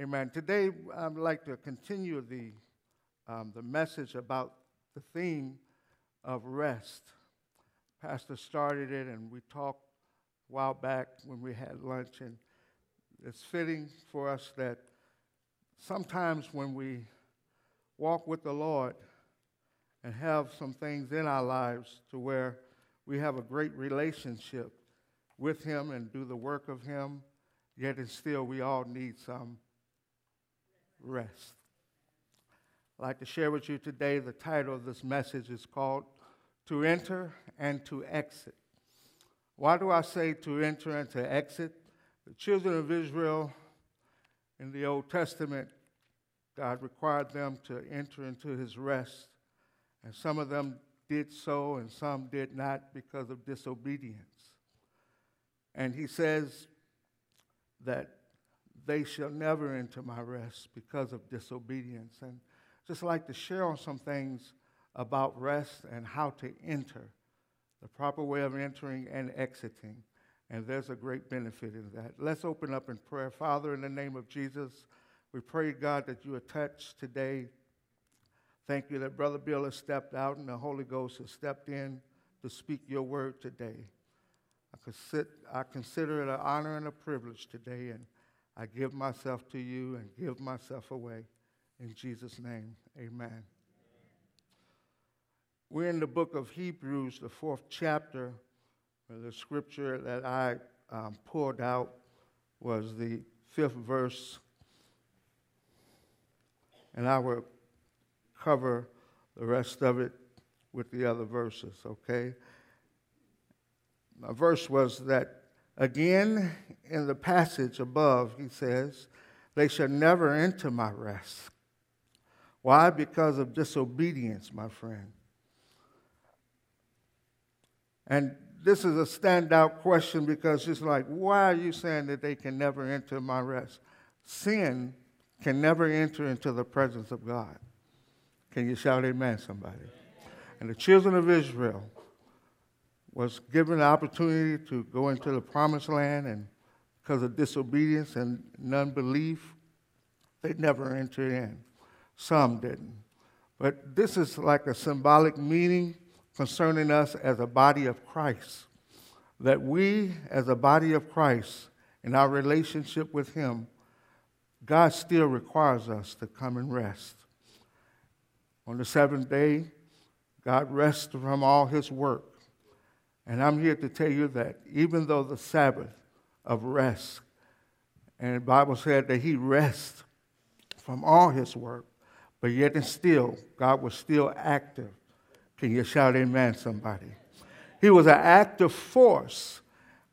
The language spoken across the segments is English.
Amen. Today, I'd like to continue the, um, the message about the theme of rest. Pastor started it, and we talked a while back when we had lunch, and it's fitting for us that sometimes when we walk with the Lord and have some things in our lives to where we have a great relationship with Him and do the work of Him, yet and still we all need some rest. I'd like to share with you today the title of this message is called To Enter and to Exit. Why do I say to enter and to exit? The children of Israel in the Old Testament, God required them to enter into his rest, and some of them did so and some did not because of disobedience. And he says that they shall never enter my rest because of disobedience. And just like to share on some things about rest and how to enter, the proper way of entering and exiting. And there's a great benefit in that. Let's open up in prayer. Father, in the name of Jesus, we pray, God, that you are touched today. Thank you that Brother Bill has stepped out and the Holy Ghost has stepped in to speak your word today. I consider, it an honor and a privilege today, and I give myself to you and give myself away. In Jesus' name, amen. We're in the book of Hebrews, the fourth chapter. The scripture that I um, pulled out was the fifth verse, and I will cover the rest of it with the other verses, okay? My verse was that again in the passage above, he says, They shall never enter my rest. Why? Because of disobedience, my friend. And this is a standout question because it's like, why are you saying that they can never enter my rest? Sin can never enter into the presence of God. Can you shout amen, somebody? And the children of Israel was given the opportunity to go into the promised land, and because of disobedience and unbelief, they never entered in. Some didn't. But this is like a symbolic meaning concerning us as a body of Christ. That we, as a body of Christ, in our relationship with Him, God still requires us to come and rest. On the seventh day, God rested from all His work. And I'm here to tell you that even though the Sabbath of rest, and the Bible said that He rests from all His work, but yet and still, God was still active can you shout amen, somebody? He was an active force.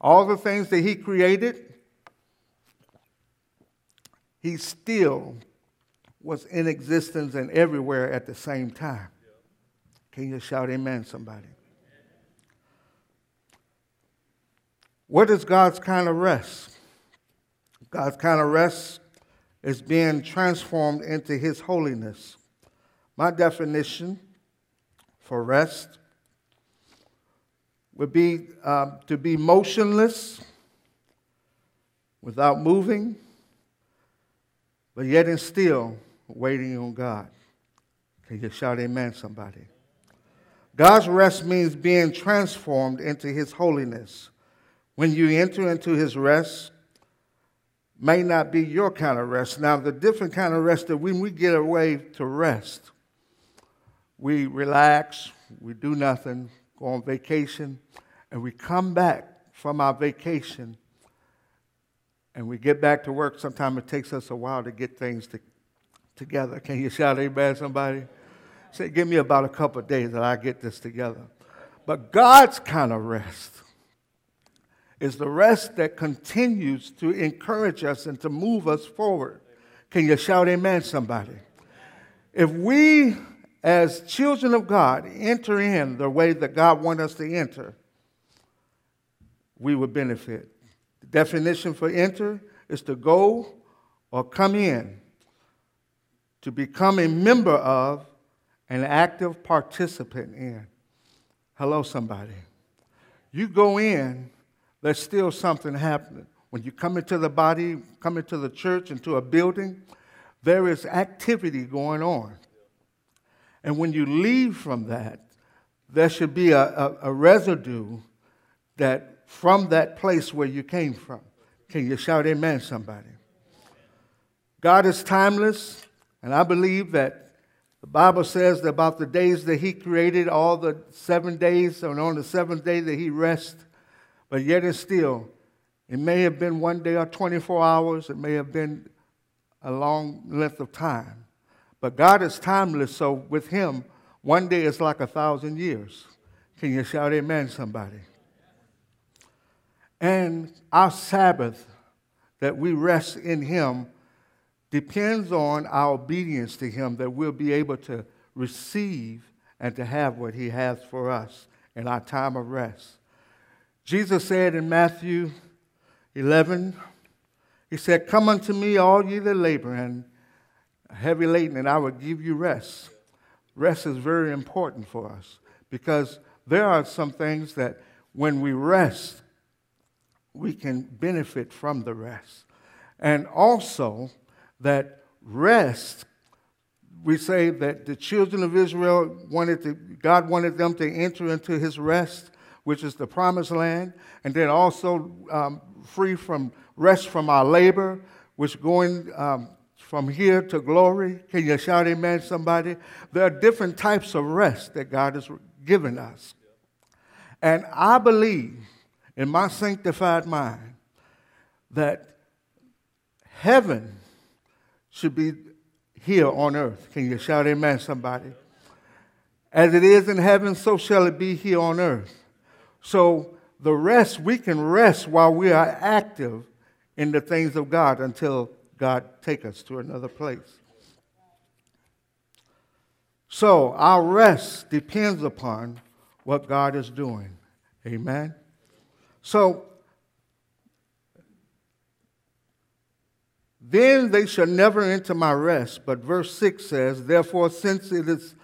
All the things that he created, he still was in existence and everywhere at the same time. Can you shout amen, somebody? What is God's kind of rest? God's kind of rest is being transformed into his holiness. My definition for rest would be um, to be motionless without moving, but yet and still waiting on God. Can you shout amen, somebody? God's rest means being transformed into his holiness. When you enter into his rest, may not be your kind of rest. Now, the different kind of rest that when we get away to rest, we relax, we do nothing, go on vacation, and we come back from our vacation and we get back to work. Sometimes it takes us a while to get things to, together. Can you shout amen, somebody? Say, give me about a couple days that I get this together. But God's kind of rest is the rest that continues to encourage us and to move us forward. Can you shout amen, somebody? If we as children of God enter in the way that God wants us to enter, we will benefit. The definition for enter is to go or come in, to become a member of, an active participant in. Hello, somebody. You go in, there's still something happening. when you come into the body, come into the church, into a building, there is activity going on. And when you leave from that, there should be a, a, a residue that from that place where you came from. Can you shout amen, somebody? God is timeless, and I believe that the Bible says that about the days that He created, all the seven days, and on the seventh day that He rests, but yet and still, it may have been one day or 24 hours, it may have been a long length of time. But God is timeless, so with Him, one day is like a thousand years. Can you shout amen, somebody? And our Sabbath that we rest in Him depends on our obedience to Him that we'll be able to receive and to have what He has for us in our time of rest. Jesus said in Matthew 11, He said, Come unto me, all ye that labor and heavy laden, and I will give you rest. Rest is very important for us because there are some things that when we rest, we can benefit from the rest. And also, that rest, we say that the children of Israel wanted to, God wanted them to enter into his rest, which is the promised land, and then also um, free from rest from our labor, which going um, from here to glory. Can you shout amen, somebody? There are different types of rest that God has given us. And I believe in my sanctified mind that heaven should be here on earth. Can you shout amen, somebody? As it is in heaven, so shall it be here on earth. So the rest, we can rest while we are active in the things of God until God take us to another place. So our rest depends upon what God is doing. Amen. So Then they shall never enter my rest. But verse 6 says, Therefore, since it, is,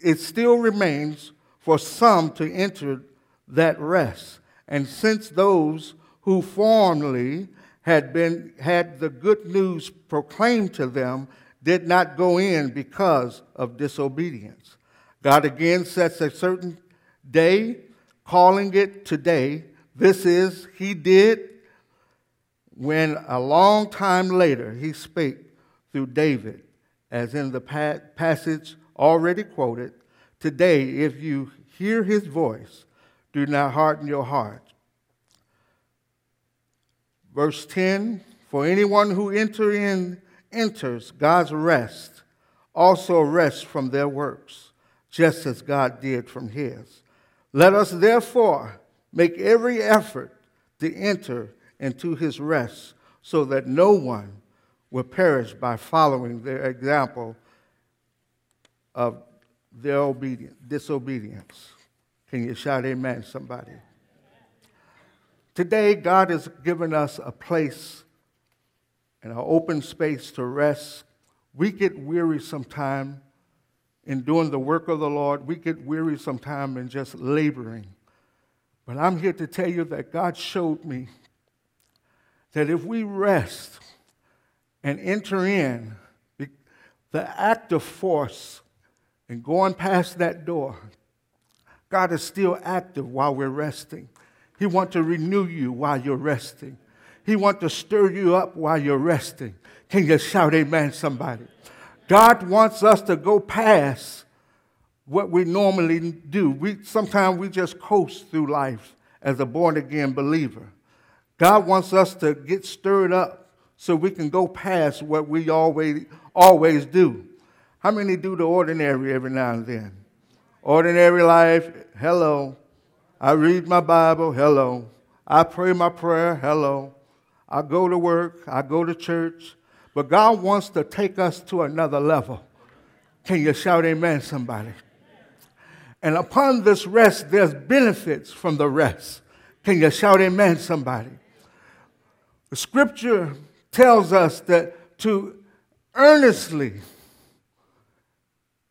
it still remains for some to enter that rest, and since those who formerly had, been, had the good news proclaimed to them did not go in because of disobedience. God again sets a certain day, calling it today. This is, He did when a long time later he spake through David, as in the passage already quoted Today, if you hear his voice, do not harden your heart. Verse 10 For anyone who enter in, enters God's rest also rests from their works, just as God did from his. Let us therefore make every effort to enter into his rest, so that no one will perish by following their example of their obedience, disobedience. Can you shout amen, somebody? Today, God has given us a place and an open space to rest. We get weary sometime in doing the work of the Lord. We get weary sometime in just laboring. But I'm here to tell you that God showed me that if we rest and enter in the active force and going past that door, God is still active while we're resting. He wants to renew you while you're resting. He wants to stir you up while you're resting. Can you shout amen, somebody? God wants us to go past what we normally do. We, sometimes we just coast through life as a born again believer. God wants us to get stirred up so we can go past what we always, always do. How many do the ordinary every now and then? Ordinary life, hello. I read my Bible, hello. I pray my prayer, hello. I go to work, I go to church. But God wants to take us to another level. Can you shout amen, somebody? And upon this rest, there's benefits from the rest. Can you shout amen, somebody? The scripture tells us that to earnestly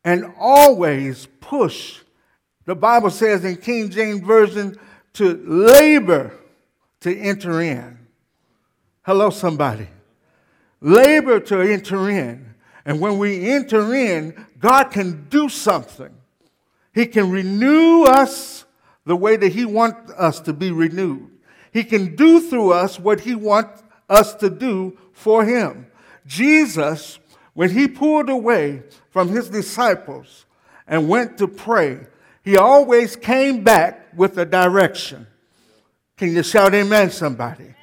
and always push, the Bible says in King James Version, to labor to enter in. Hello, somebody. Labor to enter in. And when we enter in, God can do something. He can renew us the way that He wants us to be renewed. He can do through us what He wants us to do for Him. Jesus, when He pulled away from His disciples and went to pray, He always came back with a direction. Can you shout amen, somebody?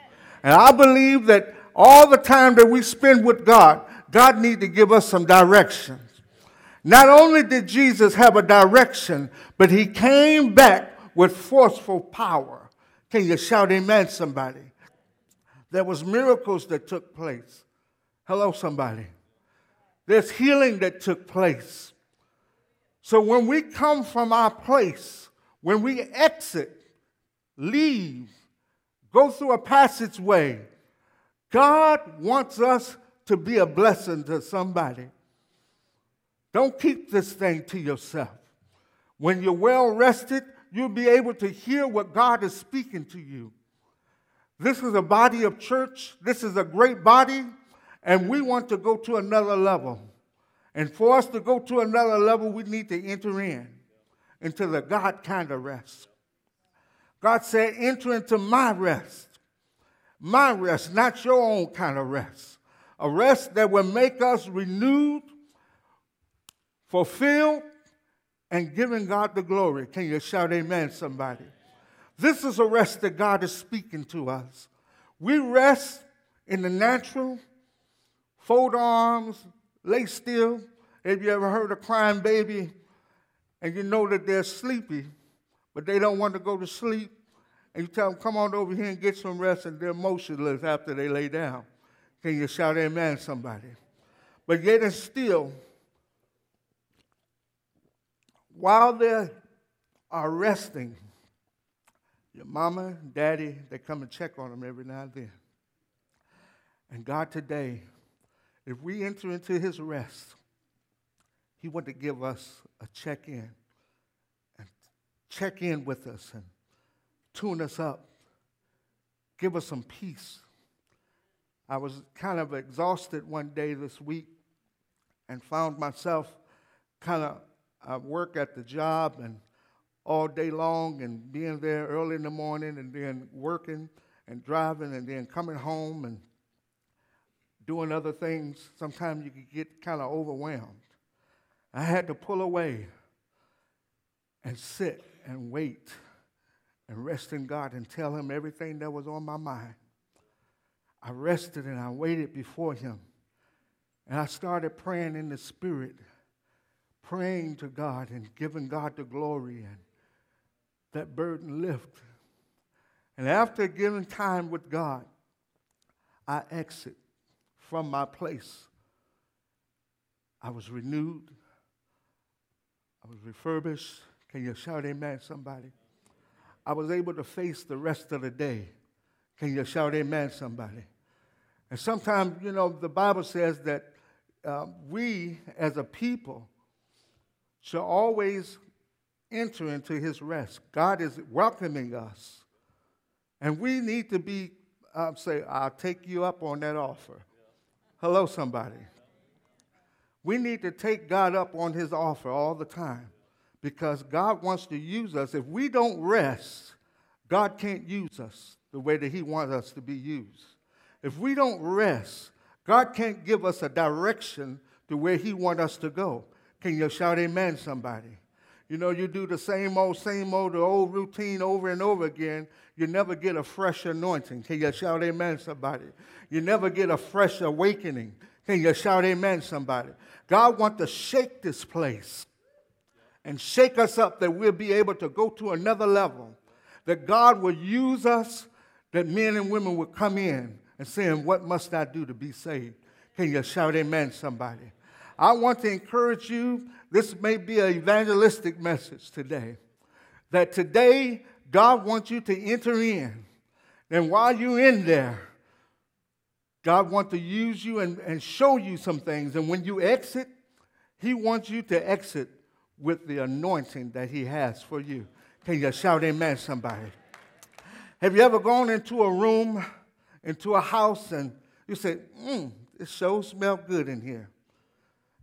And I believe that all the time that we spend with God, God needs to give us some directions. Not only did Jesus have a direction, but he came back with forceful power. Can you shout amen, somebody? There was miracles that took place. Hello, somebody. There's healing that took place. So when we come from our place, when we exit, leave, go through a passageway, God wants us to be a blessing to somebody. Don't keep this thing to yourself. When you're well rested, you'll be able to hear what God is speaking to you. This is a body of church. This is a great body, and we want to go to another level. And for us to go to another level, we need to enter in into the God kind of rest. God said, enter into my rest. My rest, not your own kind of rest. A rest that will make us renewed, fulfilled, and giving God the glory. Can you shout amen, somebody? This is a rest that God is speaking to us. We rest in the natural, fold arms, lay still. Have you ever heard a crying baby and you know that they're sleepy, but they don't want to go to sleep? And you tell them, come on over here and get some rest, and they're motionless after they lay down. Can you shout amen, somebody? But yet and still, while they are resting, your mama daddy, they come and check on them every now and then. And God, today, if we enter into his rest, he wants to give us a check in and check in with us and tune us up, give us some peace. I was kind of exhausted one day this week and found myself kind of work at the job and all day long and being there early in the morning and then working and driving and then coming home and doing other things. Sometimes you can get kind of overwhelmed. I had to pull away and sit and wait and rest in God and tell Him everything that was on my mind. I rested and I waited before Him. And I started praying in the Spirit, praying to God and giving God the glory and that burden lift. And after giving time with God, I exit from my place. I was renewed. I was refurbished. Can you shout amen, somebody? I was able to face the rest of the day. Can you shout amen, somebody? And sometimes, you know, the Bible says that uh, we as a people should always enter into his rest. God is welcoming us. And we need to be, uh, say, I'll take you up on that offer. Hello, somebody. We need to take God up on his offer all the time because God wants to use us. If we don't rest, God can't use us the way that He wants us to be used. If we don't rest, God can't give us a direction to where He wants us to go. Can you shout amen, somebody? You know, you do the same old, same old, the old routine over and over again. You never get a fresh anointing. Can you shout amen, somebody? You never get a fresh awakening. Can you shout amen, somebody? God wants to shake this place and shake us up that we'll be able to go to another level, that God will use us, that men and women will come in and saying, What must I do to be saved? Can you shout amen, somebody? I want to encourage you. This may be an evangelistic message today. That today, God wants you to enter in. And while you're in there, God wants to use you and, and show you some things. And when you exit, He wants you to exit with the anointing that He has for you. Can you shout amen, somebody? Have you ever gone into a room into a house and you say, mmm, it sure smells good in here.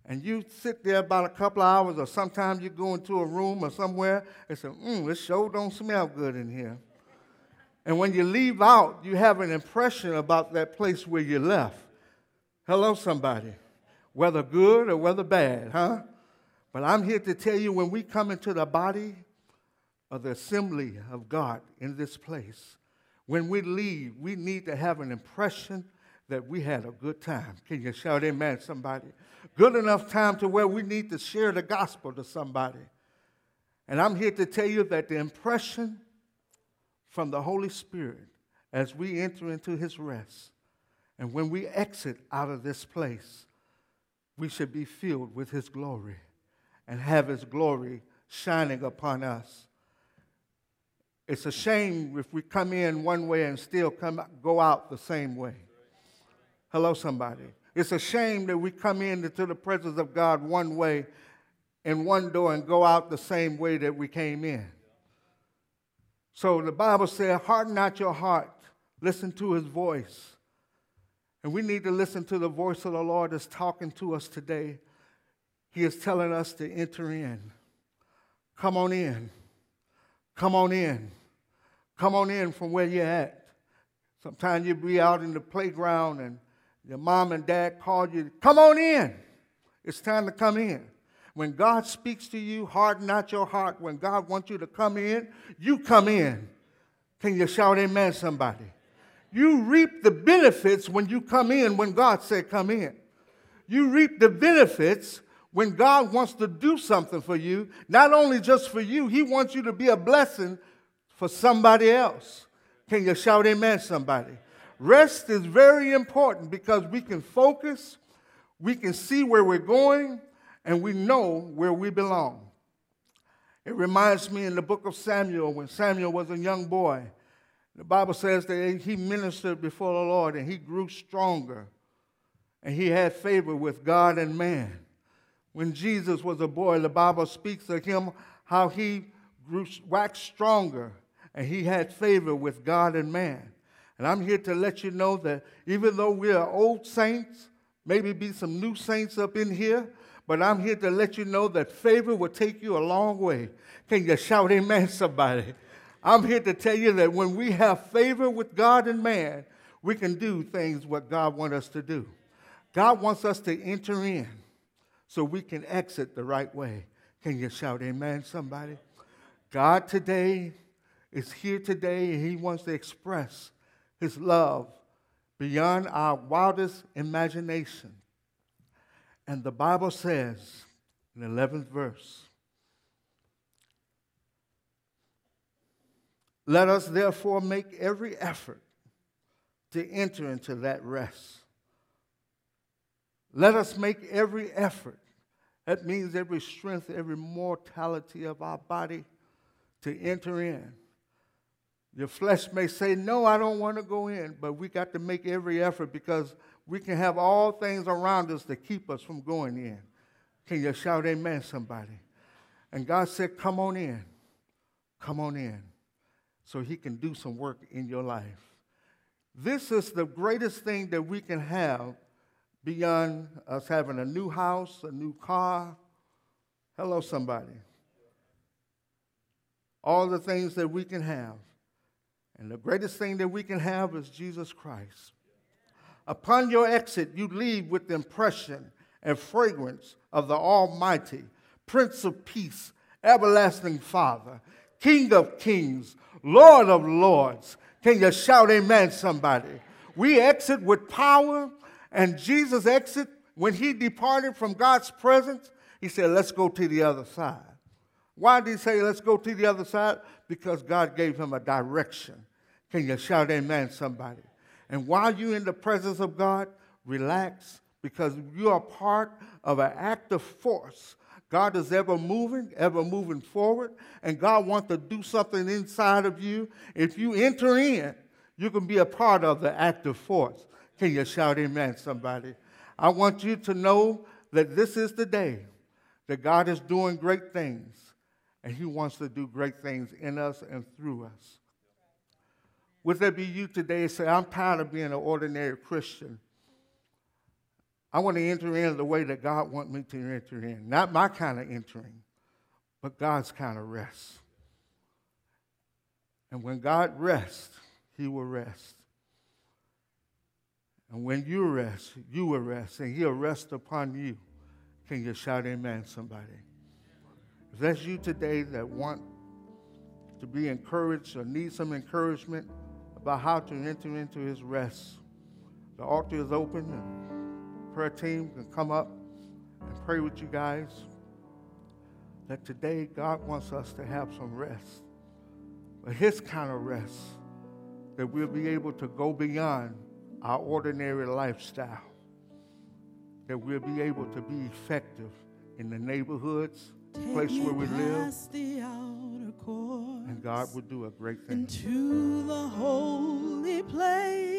And you sit there about a couple hours, or sometimes you go into a room or somewhere and say, mmm, this show don't smell good in here. And when you leave out, you have an impression about that place where you left. Hello, somebody. Whether good or whether bad, huh? But I'm here to tell you when we come into the body of the assembly of God in this place, when we leave, we need to have an impression that we had a good time. Can you shout amen, somebody? Good enough time to where we need to share the gospel to somebody. And I'm here to tell you that the impression from the Holy Spirit as we enter into his rest and when we exit out of this place, we should be filled with his glory and have his glory shining upon us. It's a shame if we come in one way and still come, go out the same way. Hello, somebody. It's a shame that we come into the presence of God one way in one door and go out the same way that we came in. So the Bible says, harden not your heart, listen to his voice. And we need to listen to the voice of the Lord that's talking to us today. He is telling us to enter in. Come on in. Come on in. Come on in from where you're at. Sometimes you'll be out in the playground and your mom and dad called you, come on in. It's time to come in. When God speaks to you, harden not your heart. When God wants you to come in, you come in. Can you shout amen, somebody? You reap the benefits when you come in when God said come in. You reap the benefits when God wants to do something for you, not only just for you, He wants you to be a blessing for somebody else. Can you shout amen, somebody? Rest is very important because we can focus, we can see where we're going, and we know where we belong. It reminds me in the book of Samuel when Samuel was a young boy the Bible says that he ministered before the Lord and he grew stronger and he had favor with God and man. When Jesus was a boy, the Bible speaks of him how he grew waxed stronger and he had favor with God and man. And I'm here to let you know that even though we are old saints, maybe be some new saints up in here, but I'm here to let you know that favor will take you a long way. Can you shout amen, somebody? I'm here to tell you that when we have favor with God and man, we can do things what God wants us to do. God wants us to enter in so we can exit the right way. Can you shout amen, somebody? God today is here today and he wants to express his love beyond our wildest imagination. And the Bible says in the 11th verse, Let us therefore make every effort to enter into that rest. Let us make every effort. That means every strength, every mortality of our body to enter in. Your flesh may say, No, I don't want to go in, but we got to make every effort because we can have all things around us to keep us from going in. Can you shout amen, somebody? And God said, Come on in. Come on in so he can do some work in your life. This is the greatest thing that we can have beyond us having a new house, a new car. Hello, somebody. All the things that we can have. And the greatest thing that we can have is Jesus Christ. Upon your exit, you leave with the impression and fragrance of the Almighty, Prince of Peace, Everlasting Father, King of Kings, Lord of Lords. Can you shout amen, somebody? We exit with power, and Jesus exit when he departed from God's presence. He said, Let's go to the other side. Why did he say, Let's go to the other side? Because God gave him a direction. Can you shout amen, somebody? And while you're in the presence of God, relax because you are part of an active force God is ever moving, ever moving forward, and God wants to do something inside of you. If you enter in, you can be a part of the active force. Can you shout amen, somebody? I want you to know that this is the day that God is doing great things, and He wants to do great things in us and through us. Would there be you today say, I'm tired of being an ordinary Christian? I want to enter in the way that God wants me to enter in. Not my kind of entering, but God's kind of rest. And when God rests, He will rest. And when you rest, you will rest, and He'll rest upon you. Can you shout amen, somebody? If that's you today that want to be encouraged or need some encouragement about how to enter into His rest, the altar is open, and prayer team can come up and pray with you guys. That today God wants us to have some rest, but His kind of rest that we'll be able to go beyond our ordinary lifestyle, that we'll be able to be effective in the neighborhoods, place where we live, God will do a great thing. Into the holy place